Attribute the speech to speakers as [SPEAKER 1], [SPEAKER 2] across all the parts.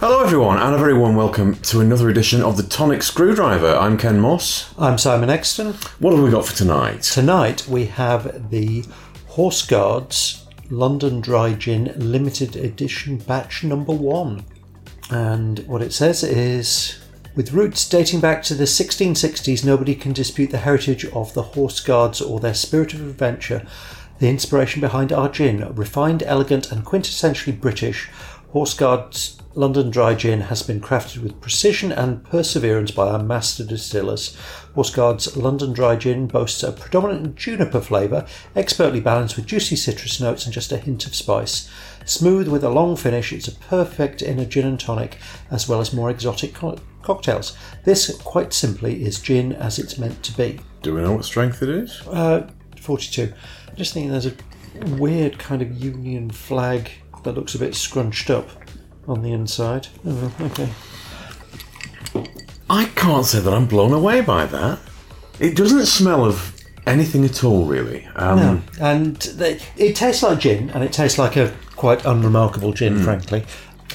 [SPEAKER 1] Hello, everyone, and a very warm welcome to another edition of the Tonic Screwdriver. I'm Ken Moss.
[SPEAKER 2] I'm Simon Exton.
[SPEAKER 1] What have we got for tonight?
[SPEAKER 2] Tonight we have the Horse Guards London Dry Gin Limited Edition Batch Number One. And what it says is with roots dating back to the 1660s, nobody can dispute the heritage of the Horse Guards or their spirit of adventure. The inspiration behind our gin, refined, elegant, and quintessentially British, Horse Guards London Dry Gin has been crafted with precision and perseverance by our master distillers. Horse Guards London Dry Gin boasts a predominant juniper flavour, expertly balanced with juicy citrus notes and just a hint of spice. Smooth with a long finish, it's a perfect in a gin and tonic as well as more exotic co- cocktails. This, quite simply, is gin as it's meant to be.
[SPEAKER 1] Do we know what strength it is?
[SPEAKER 2] Uh, 42. I'm just thinking there's a weird kind of Union flag that looks a bit scrunched up on the inside. Oh, okay.
[SPEAKER 1] I can't say that I'm blown away by that. It doesn't smell of anything at all, really. Um,
[SPEAKER 2] No, and they, it tastes like gin, and it tastes like a quite unremarkable gin, frankly.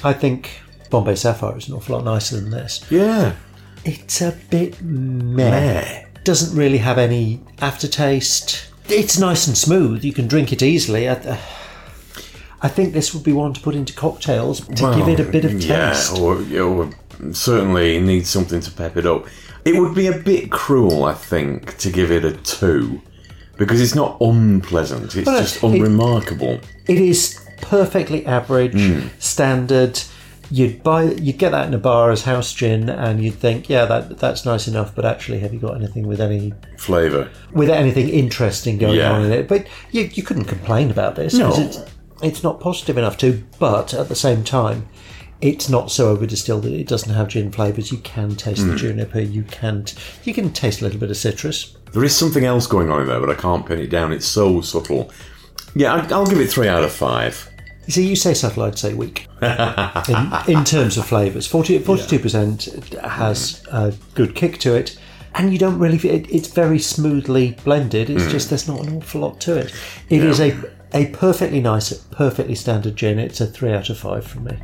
[SPEAKER 2] I think Bombay Sapphire is an awful lot nicer than this.
[SPEAKER 1] Yeah.
[SPEAKER 2] It's a bit meh.
[SPEAKER 1] Meh.
[SPEAKER 2] Doesn't really have any aftertaste. It's nice and smooth. You can drink it easily. I, uh, I think this would be one to put into cocktails to
[SPEAKER 1] Well,
[SPEAKER 2] give it a bit of
[SPEAKER 1] Yeah,
[SPEAKER 2] taste.
[SPEAKER 1] or, or certainly needs something to pep it up. It would be a bit cruel, I think, to give it a two. Because it's not unpleasant, it's
[SPEAKER 2] Well,
[SPEAKER 1] just
[SPEAKER 2] it-
[SPEAKER 1] unremarkable.
[SPEAKER 2] It is perfectly average,
[SPEAKER 1] Hmm.
[SPEAKER 2] standard. You'd buy, you'd get that in a bar as house gin, and you'd think, yeah, that that's nice enough. But actually, have you got anything with any
[SPEAKER 1] Flavour.
[SPEAKER 2] with anything interesting going
[SPEAKER 1] Yeah.
[SPEAKER 2] on in it? But you, you couldn't complain about this
[SPEAKER 1] No.
[SPEAKER 2] it's it's not positive enough to. But at the same time, it's not so over distilled that it doesn't have gin flavors. You can taste
[SPEAKER 1] Hmm.
[SPEAKER 2] the juniper. You can you can taste a little bit of citrus.
[SPEAKER 1] There is something else going on in there, but I can't pin it down. It's so subtle. Yeah, I- I'll give it three out of five.
[SPEAKER 2] You see, you say subtle, I'd say weak. in, in terms of flavours, 42 percent has a good kick to it, and you don't really. It, it's very smoothly blended. It's just there's not an awful lot to it. It is a a perfectly nice, perfectly standard gin. It's a three out of five from me.